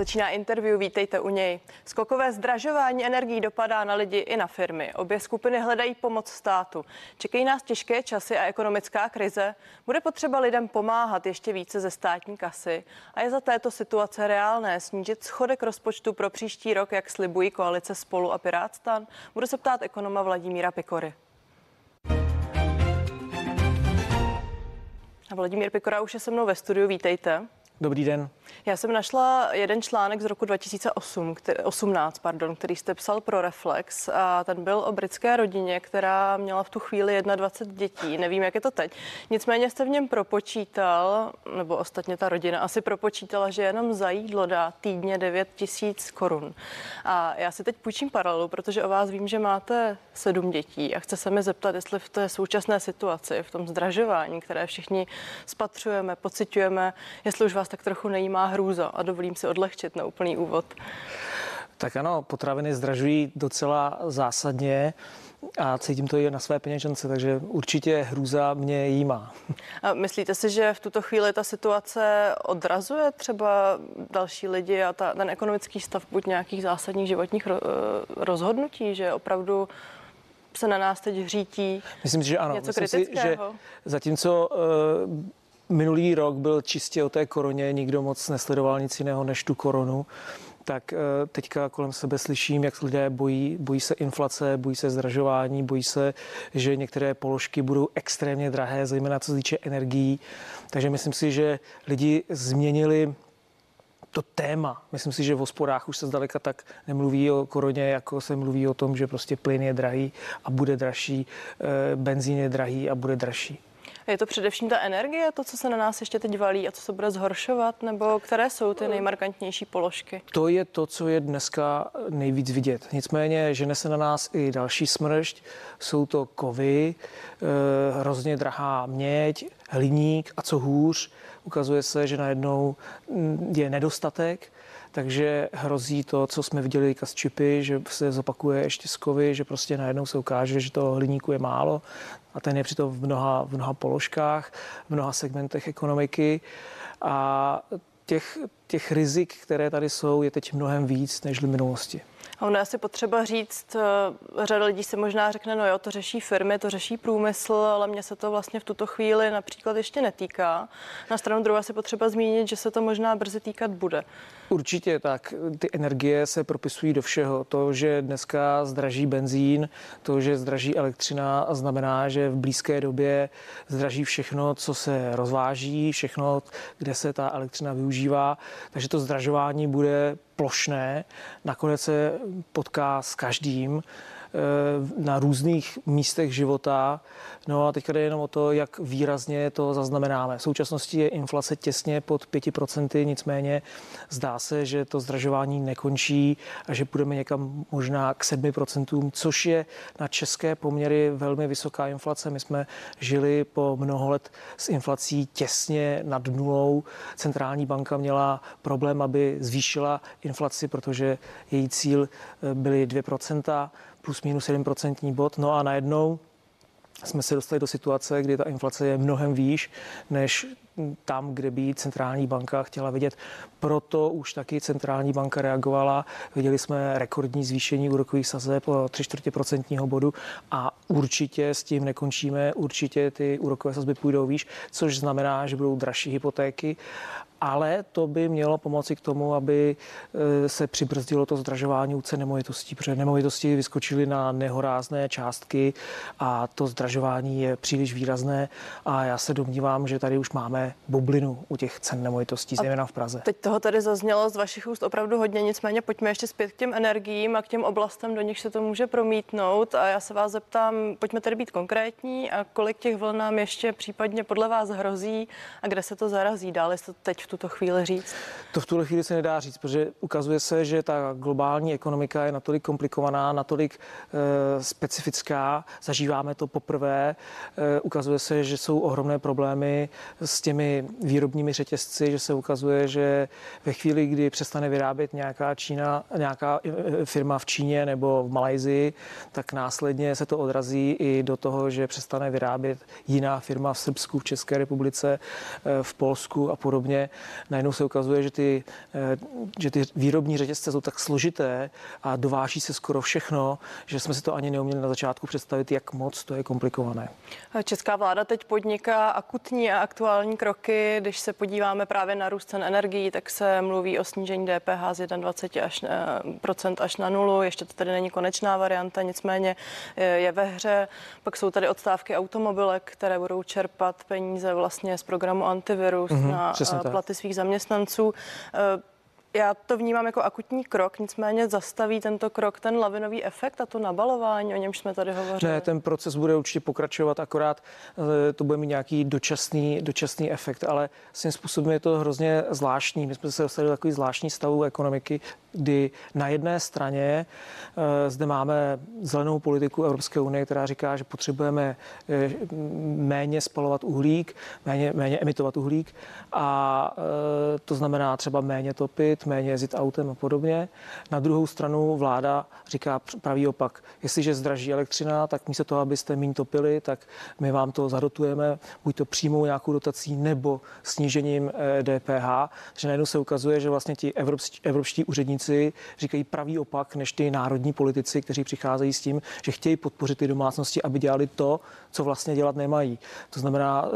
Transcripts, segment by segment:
Začíná interview, vítejte u něj. Skokové zdražování energií dopadá na lidi i na firmy. Obě skupiny hledají pomoc státu. Čekají nás těžké časy a ekonomická krize. Bude potřeba lidem pomáhat ještě více ze státní kasy. A je za této situace reálné snížit schodek rozpočtu pro příští rok, jak slibují koalice Spolu a Pirátstan? Budu se ptát ekonoma Vladimíra Pikory. A Vladimír Pikora už je se mnou ve studiu, vítejte. Dobrý den. Já jsem našla jeden článek z roku 2008, který, 18, pardon, který jste psal pro Reflex a ten byl o britské rodině, která měla v tu chvíli 21 dětí. Nevím, jak je to teď. Nicméně jste v něm propočítal, nebo ostatně ta rodina asi propočítala, že jenom za jídlo dá týdně 9 tisíc korun. A já si teď půjčím paralelu, protože o vás vím, že máte sedm dětí a chce se mi zeptat, jestli v té současné situaci, v tom zdražování, které všichni spatřujeme, pocitujeme, jestli už vás tak trochu nejímá hrůza a dovolím si odlehčit na úplný úvod. Tak ano, potraviny zdražují docela zásadně a cítím to i na své peněžence, takže určitě hrůza mě jímá. A myslíte si, že v tuto chvíli ta situace odrazuje třeba další lidi a ta, ten ekonomický stav buď nějakých zásadních životních rozhodnutí, že opravdu se na nás teď hřítí Myslím, že ano. Něco Myslím kritického? si, že zatímco uh, minulý rok byl čistě o té koroně, nikdo moc nesledoval nic jiného než tu koronu tak eh, teďka kolem sebe slyším, jak lidé bojí, bojí se inflace, bojí se zdražování, bojí se, že některé položky budou extrémně drahé, zejména co se týče energií. Takže myslím si, že lidi změnili to téma. Myslím si, že v hospodách už se zdaleka tak nemluví o koroně, jako se mluví o tom, že prostě plyn je drahý a bude dražší, eh, benzín je drahý a bude dražší. Je to především ta energie, to, co se na nás ještě teď valí a co se bude zhoršovat, nebo které jsou ty nejmarkantnější položky? To je to, co je dneska nejvíc vidět. Nicméně žene se na nás i další smršť. Jsou to kovy, eh, hrozně drahá měď, hliník a co hůř, ukazuje se, že najednou mm, je nedostatek takže hrozí to, co jsme viděli s čipy, že se zopakuje ještě z kovy, že prostě najednou se ukáže, že to hliníku je málo a ten je přitom v mnoha, v mnoha položkách, v mnoha segmentech ekonomiky a těch, těch rizik, které tady jsou, je teď mnohem víc než v minulosti. A ono asi potřeba říct, eh, řada lidí si možná řekne, no jo, to řeší firmy, to řeší průmysl, ale mě se to vlastně v tuto chvíli například ještě netýká. Na stranu druhé si potřeba zmínit, že se to možná brzy týkat bude. Určitě tak. Ty energie se propisují do všeho. To, že dneska zdraží benzín, to, že zdraží elektřina, znamená, že v blízké době zdraží všechno, co se rozváží, všechno, kde se ta elektřina využívá. Takže to zdražování bude plošné. Nakonec se potká s každým. Eh, na různých místech života. No a teď jde jenom o to, jak výrazně to zaznamenáme. V současnosti je inflace těsně pod 5%, nicméně zdá se, že to zdražování nekončí a že půjdeme někam možná k 7%, což je na české poměry velmi vysoká inflace. My jsme žili po mnoho let s inflací těsně nad nulou. Centrální banka měla problém, aby zvýšila inflaci, protože její cíl eh, byly 2% plus minus 1% bod. No a najednou jsme se dostali do situace, kdy ta inflace je mnohem výš než tam, kde by centrální banka chtěla vidět. Proto už taky centrální banka reagovala. Viděli jsme rekordní zvýšení úrokových sazeb po 3 čtvrtě procentního bodu a určitě s tím nekončíme. Určitě ty úrokové sazby půjdou výš, což znamená, že budou dražší hypotéky ale to by mělo pomoci k tomu, aby e, se přibrzdilo to zdražování u cen nemovitostí, protože nemovitosti vyskočily na nehorázné částky a to zdražování je příliš výrazné a já se domnívám, že tady už máme bublinu u těch cen nemovitostí, zejména v Praze. Teď toho tady zaznělo z vašich úst opravdu hodně, nicméně pojďme ještě zpět k těm energiím a k těm oblastem, do nich se to může promítnout a já se vás zeptám, pojďme tedy být konkrétní a kolik těch vln nám ještě případně podle vás hrozí a kde se to zarazí. Dále se to teď tuto chvíli říct? To v tuhle chvíli se nedá říct, protože ukazuje se, že ta globální ekonomika je natolik komplikovaná, natolik e, specifická, zažíváme to poprvé, e, ukazuje se, že jsou ohromné problémy s těmi těmi výrobními řetězci, že se ukazuje, že ve chvíli, kdy přestane vyrábět nějaká Čína, nějaká firma v Číně nebo v Malajzii, tak následně se to odrazí i do toho, že přestane vyrábět jiná firma v Srbsku, v České republice, v Polsku a podobně. Najednou se ukazuje, že ty, že ty výrobní řetězce jsou tak složité a dováží se skoro všechno, že jsme si to ani neuměli na začátku představit, jak moc to je komplikované. Česká vláda teď podniká akutní a aktuální kroky. Když se podíváme právě na růst cen energií, tak se mluví o snížení DPH z 21 až, eh, procent až na nulu. Ještě to tady není konečná varianta, nicméně je ve hře. Pak jsou tady odstávky automobilek, které budou čerpat peníze vlastně z programu antivirus mm-hmm, na eh, platy svých zaměstnanců. Já to vnímám jako akutní krok, nicméně zastaví tento krok ten lavinový efekt a to nabalování, o němž jsme tady hovořili. Ne, ten proces bude určitě pokračovat, akorát eh, to bude mít nějaký dočasný, dočasný efekt, ale svým způsobem je to hrozně zvláštní. My jsme se dostali do takový zvláštní stavu ekonomiky, kdy na jedné straně eh, zde máme zelenou politiku Evropské unie, která říká, že potřebujeme eh, méně spalovat uhlík, méně, méně emitovat uhlík a to znamená třeba méně topit, jezdit, méně jezdit autem a podobně. Na druhou stranu vláda říká pravý opak. Jestliže zdraží elektřina, tak místo toho, abyste méně topili, tak my vám to zadotujeme, buď to přímou nějakou dotací nebo snížením DPH. Eh, že najednou se ukazuje, že vlastně ti evropští, evropští úředníci říkají pravý opak než ty národní politici, kteří přicházejí s tím, že chtějí podpořit ty domácnosti, aby dělali to, co vlastně dělat nemají. To znamená...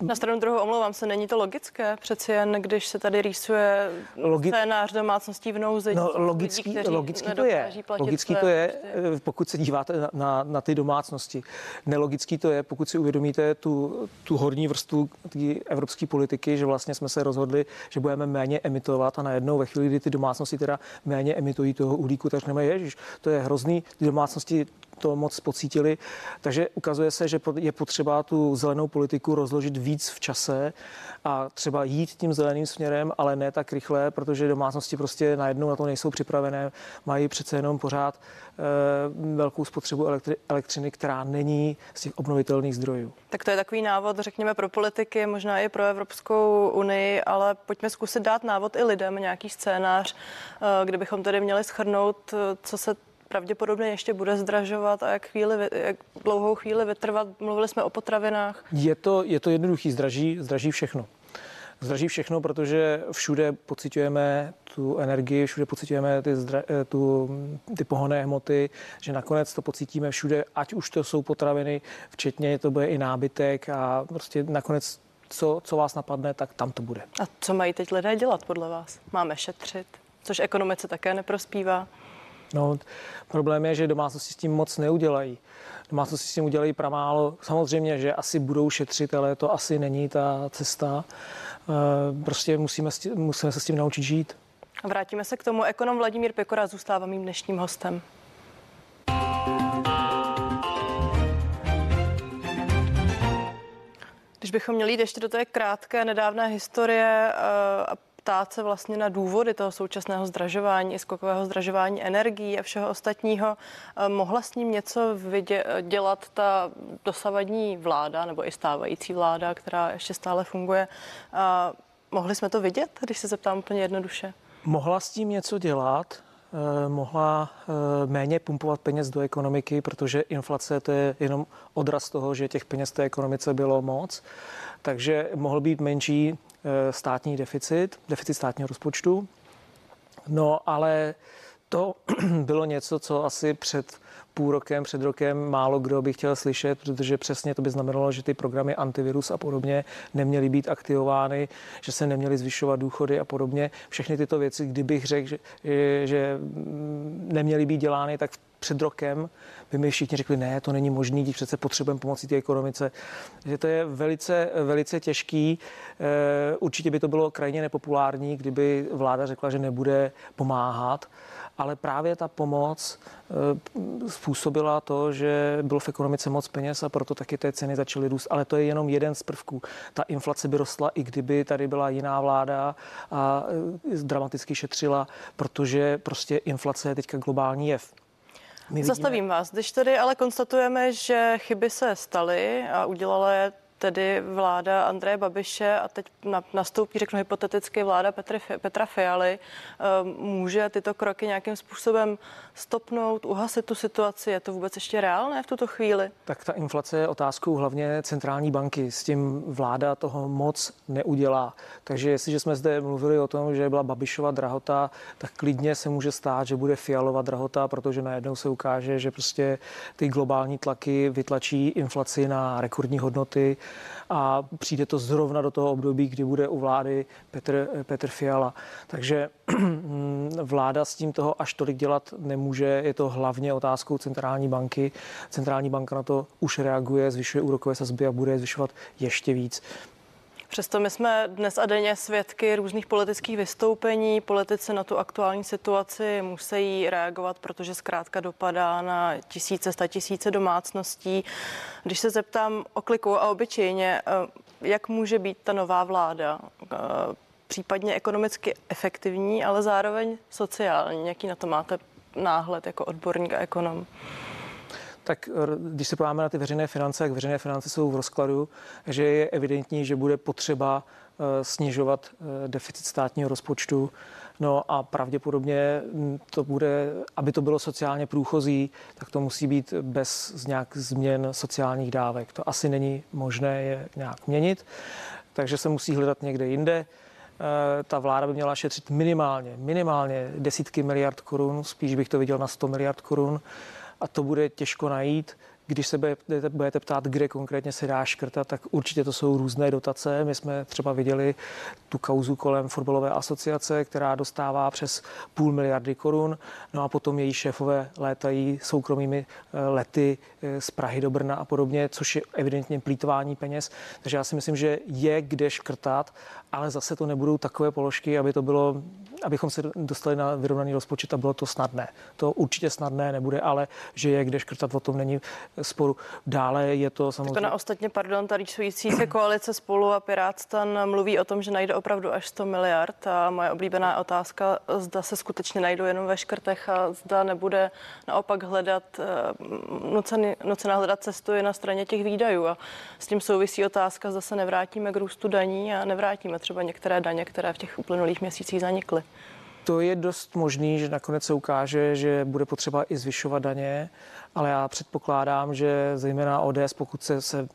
Eh, Na stranu druhou omlouvám se, není to logické? Přeci jen, když se tady rýsuje Logi- scénář domácností v nouzi. No, logický, lidí, logický to je. Logický to je, prostě. pokud se díváte na, na, na ty domácnosti. Nelogický to je, pokud si uvědomíte tu, tu horní vrstvu evropské politiky, že vlastně jsme se rozhodli, že budeme méně emitovat a najednou ve chvíli, kdy ty domácnosti teda méně emitují toho uhlíku, tak nemají, ježiš, to je hrozný, ty domácnosti to moc pocítili. Takže ukazuje se, že je potřeba tu zelenou politiku rozložit víc v čase a třeba jít tím zeleným směrem, ale ne tak rychle, protože domácnosti prostě najednou na to nejsou připravené, mají přece jenom pořád e, velkou spotřebu elektri- elektřiny, která není z těch obnovitelných zdrojů. Tak to je takový návod, řekněme, pro politiky, možná i pro Evropskou unii, ale pojďme zkusit dát návod i lidem, nějaký scénář, e, kdybychom tedy měli schrnout, co se pravděpodobně ještě bude zdražovat a jak, chvíli, jak dlouhou chvíli vytrvat. Mluvili jsme o potravinách. Je to, je to jednoduchý, zdraží, zdraží všechno. Zdraží všechno, protože všude pocitujeme tu energii, všude pocitujeme ty, zdra, eh, tu, ty pohonné hmoty, že nakonec to pocítíme všude, ať už to jsou potraviny, včetně to bude i nábytek a prostě nakonec co, co vás napadne, tak tam to bude. A co mají teď lidé dělat podle vás? Máme šetřit, což ekonomice také neprospívá. No, problém je, že domácnosti s tím moc neudělají. Domácnosti s tím udělají pramálo. Samozřejmě, že asi budou šetřit, ale to asi není ta cesta. Eh, prostě musíme, musíme se s tím naučit žít. Vrátíme se k tomu. Ekonom Vladimír Pekora zůstává mým dnešním hostem. Když bychom měli jít ještě do té krátké nedávné historie eh, a ptát se vlastně na důvody toho současného zdražování, i skokového zdražování energií a všeho ostatního. Eh, mohla s ním něco vydě- dělat ta dosavadní vláda nebo i stávající vláda, která ještě stále funguje? A mohli jsme to vidět, když se zeptám úplně jednoduše? Mohla s tím něco dělat, eh, mohla eh, méně pumpovat peněz do ekonomiky, protože inflace to je jenom odraz toho, že těch peněz té ekonomice bylo moc. Takže mohl být menší Eh, státní deficit, deficit státního rozpočtu. No ale to bylo něco, co asi před půl rokem, před rokem málo kdo by chtěl slyšet, protože přesně to by znamenalo, že ty programy antivirus a podobně neměly být aktivovány, že se neměly zvyšovat důchody a podobně. Všechny tyto věci, kdybych řekl, že, že neměly být dělány, tak před rokem by mi všichni řekli, ne, to není možný, když přece potřebujeme pomoci té ekonomice. Že to je velice, velice těžký. Eh, určitě by to bylo krajně nepopulární, kdyby vláda řekla, že nebude pomáhat ale právě ta pomoc eh, způsobila to, že bylo v ekonomice moc peněz a proto taky ty ceny začaly růst. Ale to je jenom jeden z prvků. Ta inflace by rostla, i kdyby tady byla jiná vláda a eh, dramaticky šetřila, protože prostě inflace je teďka globální jev. My Zastavím vás. Když tedy ale konstatujeme, že chyby se staly a udělala je tedy vláda Andreje Babiše a teď nastoupí, řeknu hypoteticky, vláda Petry, Petra Fialy, ehm, může tyto kroky nějakým způsobem stopnout, uhasit tu situaci? Je to vůbec ještě reálné v tuto chvíli? Tak ta inflace je otázkou hlavně centrální banky. S tím vláda toho moc neudělá. Takže jestliže jsme zde mluvili o tom, že byla Babišova drahota, tak klidně se může stát, že bude Fialova drahota, protože najednou se ukáže, že prostě ty globální tlaky vytlačí inflaci na rekordní hodnoty a přijde to zrovna do toho období, kdy bude u vlády Petr, Petr Fiala. Takže vláda s tím toho až tolik dělat nemůže. Je to hlavně otázkou centrální banky. Centrální banka na to už reaguje, zvyšuje úrokové sazby a bude je zvyšovat ještě víc. Přesto my jsme dnes a denně svědky různých politických vystoupení. Politici na tu aktuální situaci musí reagovat, protože zkrátka dopadá na tisíce, sta tisíce domácností. Když se zeptám o kliku a obyčejně, eh, jak může být ta nová vláda eh, případně ekonomicky efektivní, ale zároveň sociální? Jaký na to máte náhled jako odborník a ekonom? Tak když se podíváme na ty veřejné finance, jak veřejné finance jsou v rozkladu, že je evidentní, že bude potřeba eh, snižovat eh, deficit státního rozpočtu. No a pravděpodobně to bude, aby to bylo sociálně průchozí, tak to musí být bez nějak změn sociálních dávek. To asi není možné je nějak měnit, takže se musí hledat někde jinde. Eh, ta vláda by měla šetřit minimálně, minimálně desítky miliard korun, spíš bych to viděl na 100 miliard korun a to bude těžko najít. Když se budete, budete ptát, kde konkrétně se dá škrtat, tak určitě to jsou různé dotace. My jsme třeba viděli tu kauzu kolem fotbalové asociace, která dostává přes půl miliardy korun, no a potom její šéfové létají soukromými eh, lety eh, z Prahy do Brna a podobně, což je evidentně plítvání peněz. Takže já si myslím, že je kde škrtat, ale zase to nebudou takové položky, aby to bylo abychom se dostali na vyrovnaný rozpočet a bylo to snadné. To určitě snadné nebude, ale že je kde škrtat, o tom není sporu. Dále je to samozřejmě... Tak na ostatně, pardon, ta rýčující se koalice spolu a Pirátstan mluví o tom, že najde opravdu až 100 miliard a moje oblíbená otázka, zda se skutečně najdou jenom ve škrtech a zda nebude naopak hledat, eh, nucený, nucená hledat cestu i na straně těch výdajů. A s tím souvisí otázka, zda se nevrátíme k růstu daní a nevrátíme třeba některé daně, které v těch uplynulých měsících zanikly. To je dost možný, že nakonec se ukáže, že bude potřeba i zvyšovat daně, ale já předpokládám, že zejména ODS, pokud se, se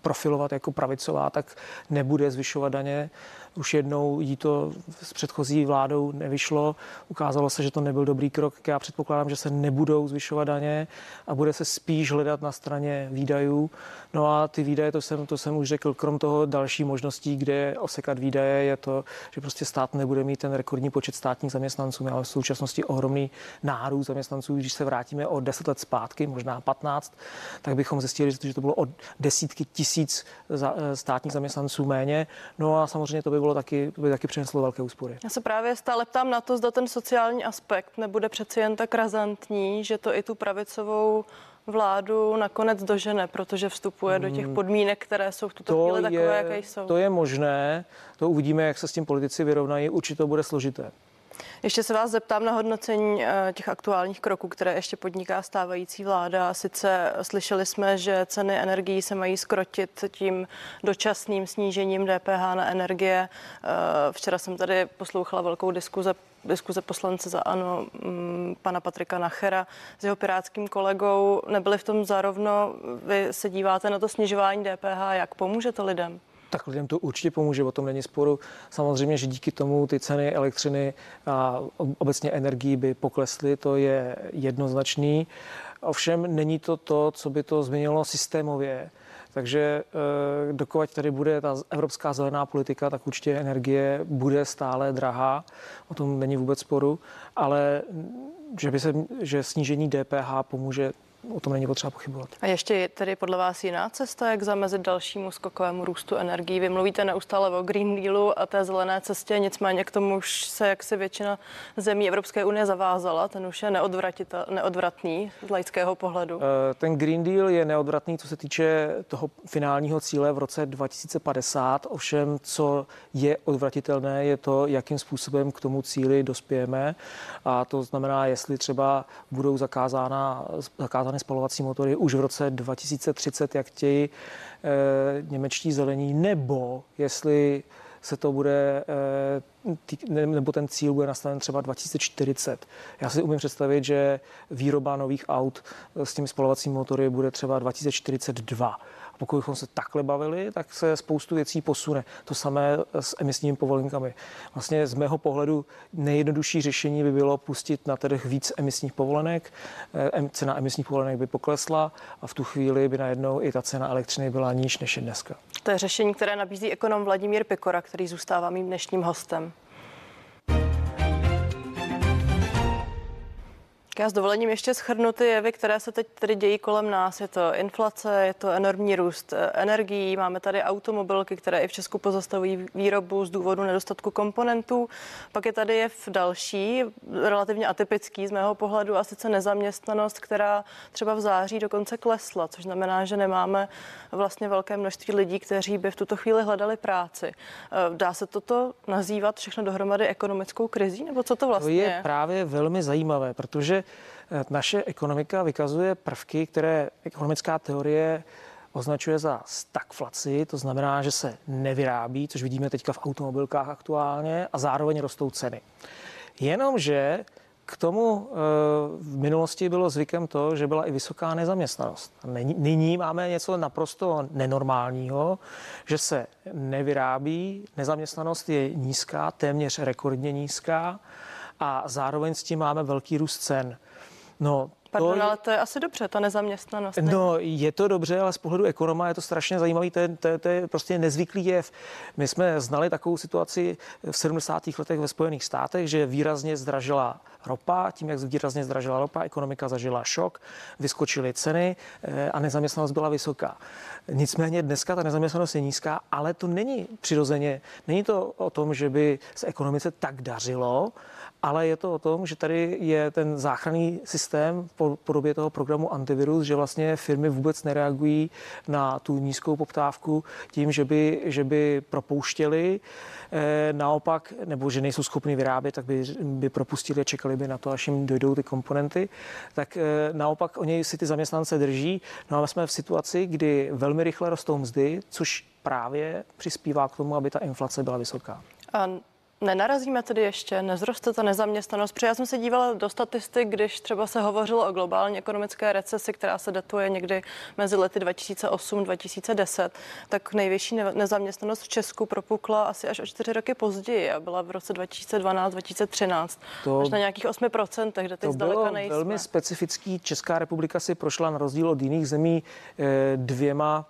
profilovat jako pravicová, tak nebude zvyšovat daně. Už jednou jí to s předchozí vládou nevyšlo. Ukázalo se, že to nebyl dobrý krok. Já předpokládám, že se nebudou zvyšovat daně a bude se spíš hledat na straně výdajů. No a ty výdaje, to jsem, to jsem už řekl, krom toho další možností, kde osekat výdaje, je to, že prostě stát nebude mít ten rekordní počet státních zaměstnanců. Máme v současnosti ohromný nárůst zaměstnanců. Když se vrátíme o 10 let zpátky, možná 15, tak bychom zjistili, že to bylo o desítky tisíc státních zaměstnanců méně. No a samozřejmě to by taky, to by taky přineslo velké úspory. Já se právě stále ptám na to, zda ten sociální aspekt nebude přeci jen tak razantní, že to i tu pravicovou vládu nakonec dožene, protože vstupuje do těch hmm. podmínek, které jsou v tuto to chvíli takové, je, jaké jsou. To je možné, to uvidíme, jak se s tím politici vyrovnají, určitě to bude složité. Ještě se vás zeptám na hodnocení eh, těch aktuálních kroků, které ještě podniká stávající vláda. Sice slyšeli jsme, že ceny energií se mají skrotit tím dočasným snížením DPH na energie. Eh, včera jsem tady poslouchala velkou diskuze diskuze poslance za ANO mm, pana Patrika Nachera s jeho pirátským kolegou. Nebyli v tom zarovno. Vy se díváte na to snižování DPH. Jak pomůže to lidem? Tak lidem to určitě pomůže, o tom není sporu. Samozřejmě, že díky tomu ty ceny elektřiny a obecně energii by poklesly, to je jednoznačný. Ovšem není to to, co by to změnilo systémově. Takže eh, dokud tady bude ta evropská zelená politika, tak určitě energie bude stále drahá, o tom není vůbec sporu, ale že, by se, že snížení DPH pomůže o tom není potřeba pochybovat. A ještě je tedy podle vás jiná cesta, jak zamezit dalšímu skokovému růstu energií? Vy mluvíte neustále o Green Dealu a té zelené cestě, nicméně k tomu už se jaksi většina zemí Evropské unie zavázala, ten už je neodvratný z laického pohledu. Eh, ten Green Deal je neodvratný, co se týče toho finálního cíle v roce 2050, ovšem, co je odvratitelné, je to, jakým způsobem k tomu cíli dospějeme a to znamená, jestli třeba budou zakázána, zakázána vyskočovány spalovací motory už v roce 2030, jak chtějí e, němečtí zelení, nebo jestli se to bude, eh, nebo ten cíl bude nastaven třeba 2040. Já si umím představit, že výroba nových aut s těmi spalovacími motory bude třeba 2042. A pokud bychom se takhle bavili, tak se spoustu věcí posune. To samé s emisními povolenkami. Vlastně z mého pohledu nejjednodušší řešení by bylo pustit na trh víc emisních povolenek. Eh, cena emisních povolenek by poklesla a v tu chvíli by najednou i ta cena elektřiny byla níž než je dneska. To je řešení, které nabízí ekonom Vladimír Pikora, který zůstává mým dnešním hostem. Já s dovolením ještě schrnu ty jevy, které se teď tedy dějí kolem nás. Je to inflace, je to enormní růst eh, energií, máme tady automobilky, které i v Česku pozastavují výrobu z důvodu nedostatku komponentů. Pak je tady jev další, relativně atypický z mého pohledu, a sice nezaměstnanost, která třeba v září dokonce klesla, což znamená, že nemáme vlastně velké množství lidí, kteří by v tuto chvíli hledali práci. Eh, dá se toto nazývat všechno dohromady ekonomickou krizí, nebo co to vlastně to je? je právě velmi zajímavé, protože Eh, naše ekonomika vykazuje prvky, které ekonomická teorie označuje za stagflaci, to znamená, že se nevyrábí, což vidíme teďka v automobilkách aktuálně, a zároveň rostou ceny. Jenomže k tomu eh, v minulosti bylo zvykem to, že byla i vysoká nezaměstnanost. Nyní máme něco naprosto nenormálního, že se nevyrábí, nezaměstnanost je nízká, téměř rekordně nízká a zároveň s tím máme velký růst cen. No, Pardon, to, ale to je asi dobře, ta nezaměstnanost. Ne? No, je to dobře, ale z pohledu ekonoma je to strašně zajímavý, to je, to, je, to je prostě nezvyklý jev. My jsme znali takovou situaci v 70. letech ve Spojených státech, že výrazně zdražila ropa, tím, jak výrazně zdražila ropa, ekonomika zažila šok, vyskočily ceny eh, a nezaměstnanost byla vysoká. Nicméně dneska ta nezaměstnanost je nízká, ale to není přirozeně, není to o tom, že by se ekonomice tak dařilo, ale je to o tom, že tady je ten záchranný systém v podobě toho programu antivirus, že vlastně firmy vůbec nereagují na tu nízkou poptávku tím, že by, že by propouštěli. Eh, naopak, nebo že nejsou schopni vyrábět, tak by, by propustili a čekali by na to, až jim dojdou ty komponenty. Tak eh, naopak oni si ty zaměstnance drží. No a jsme v situaci, kdy velmi rychle rostou mzdy, což právě přispívá k tomu, aby ta inflace byla vysoká. Nenarazíme tedy ještě, nezroste ta nezaměstnanost, protože já jsem se dívala do statistik, když třeba se hovořilo o globální ekonomické recesi, která se datuje někdy mezi lety 2008-2010, tak největší nezaměstnanost v Česku propukla asi až o čtyři roky později a byla v roce 2012-2013, to, až na nějakých 8%, kde teď zdaleka bylo nejsme. velmi specifický. Česká republika si prošla na rozdíl od jiných zemí eh, dvěma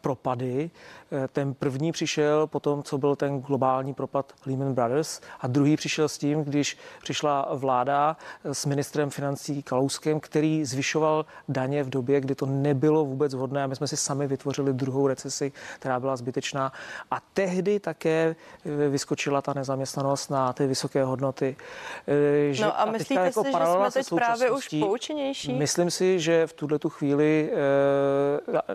propady. Eh, ten první přišel po tom, co byl ten globální propad Lehman Brothers a druhý přišel s tím, když přišla vláda eh, s ministrem financí Kalouskem, který zvyšoval daně v době, kdy to nebylo vůbec vhodné a my jsme si sami vytvořili druhou recesi, která byla zbytečná a tehdy také eh, vyskočila ta nezaměstnanost na ty vysoké hodnoty. Že, no a, a myslíte jako si, že jsme teď právě už poučenější? Myslím si, že v tuhle tu chvíli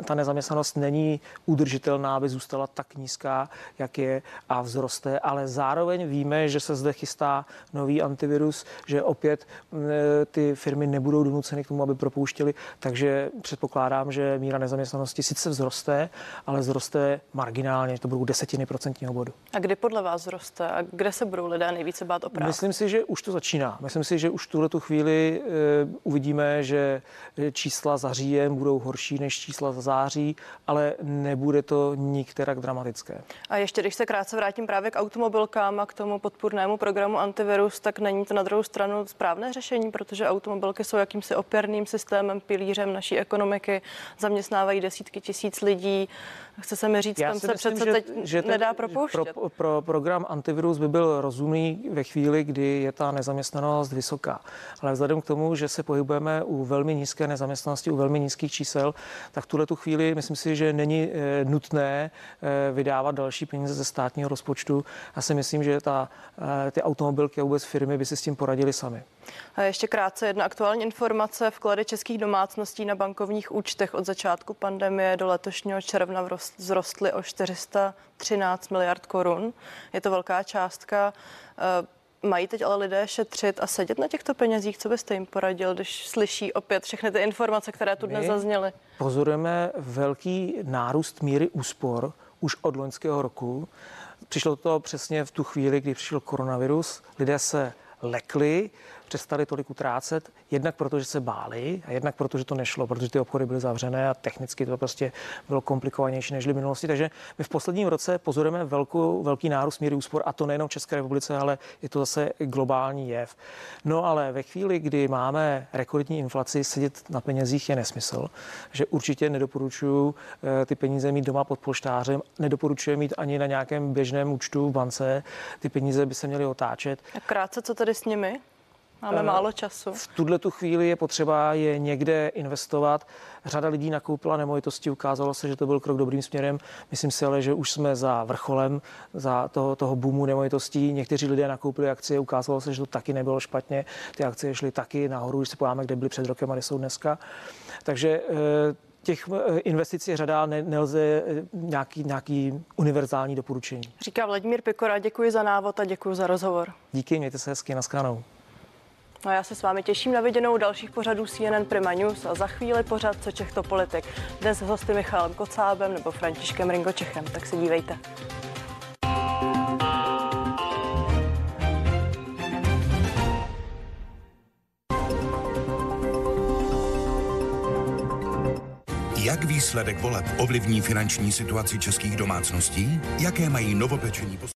ta nezaměstnanost není udržitelná aby zůstala tak nízká, jak je a vzroste, ale zároveň víme, že se zde chystá nový antivirus, že opět ty firmy nebudou donuceny k tomu, aby propouštěli, takže předpokládám, že míra nezaměstnanosti sice vzroste, ale vzroste marginálně, to budou desetiny procentního bodu. A kdy podle vás vzroste a kde se budou lidé nejvíce bát o práci? Myslím si, že už to začíná. Myslím si, že už tuhle tu chvíli e, uvidíme, že čísla za říjen budou horší než čísla za září, ale nebude to nikterak dramatické. A ještě když se krátce vrátím právě k automobilkám a k tomu podpůrnému programu antivirus, tak není to na druhou stranu správné řešení, protože automobilky jsou jakýmsi opěrným systémem, pilířem naší ekonomiky, zaměstnávají desítky tisíc lidí. Chce se mi říct, Já tam se myslím, přece že, teď že ten, nedá propouštět. Pro, pro program antivirus by byl rozumný ve chvíli, kdy je ta nezaměstnanost vysoká. Ale vzhledem k tomu, že se pohybujeme u velmi nízké nezaměstnanosti, u velmi nízkých čísel, tak v tuhle tu chvíli myslím si, že není e, nutné e, vydávat další peníze ze státního rozpočtu. Já si myslím, že ta, e, ty automobilky a vůbec firmy by si s tím poradili sami. A ještě krátce jedna aktuální informace. Vklady českých domácností na bankovních účtech od začátku pandemie do letošního června vzrostly o 413 miliard korun. Je to velká částka. Mají teď ale lidé šetřit a sedět na těchto penězích? Co byste jim poradil, když slyší opět všechny ty informace, které tu dnes zazněly? Pozorujeme velký nárůst míry úspor už od loňského roku. Přišlo to přesně v tu chvíli, kdy přišel koronavirus. Lidé se lekli, přestali tolik utrácet, jednak proto, že se báli a jednak proto, že to nešlo, protože ty obchody byly zavřené a technicky to prostě bylo komplikovanější než v minulosti. Takže my v posledním roce pozorujeme velkou, velký nárůst míry úspor a to nejenom v České republice, ale je to zase globální jev. No ale ve chvíli, kdy máme rekordní inflaci, sedět na penězích je nesmysl, že určitě nedoporučuju eh, ty peníze mít doma pod polštářem, nedoporučuji mít ani na nějakém běžném účtu v bance. Ty peníze by se měly otáčet. A krátce, co tady s nimi? Máme uh, málo času. V tuhle tu chvíli je potřeba je někde investovat. Řada lidí nakoupila nemovitosti, ukázalo se, že to byl krok dobrým směrem. Myslím si ale, že už jsme za vrcholem za toho, toho boomu nemovitostí. Někteří lidé nakoupili akcie, ukázalo se, že to taky nebylo špatně. Ty akcie šly taky nahoru, když se podíváme, kde byly před rokem a kde jsou dneska. Takže těch investic je řada, ne, nelze nějaký, nějaký univerzální doporučení. Říká Vladimír Pikora, děkuji za návod a děkuji za rozhovor. Díky, mějte se hezky, naschledanou. No já se s vámi těším na viděnou dalších pořadů CNN Prima News a za chvíli pořad Co Čech politik. Dnes s hosty Michalem Kocábem nebo Františkem Ringočechem, tak se dívejte. Jak výsledek voleb ovlivní finanční situaci českých domácností? Jaké mají novopečení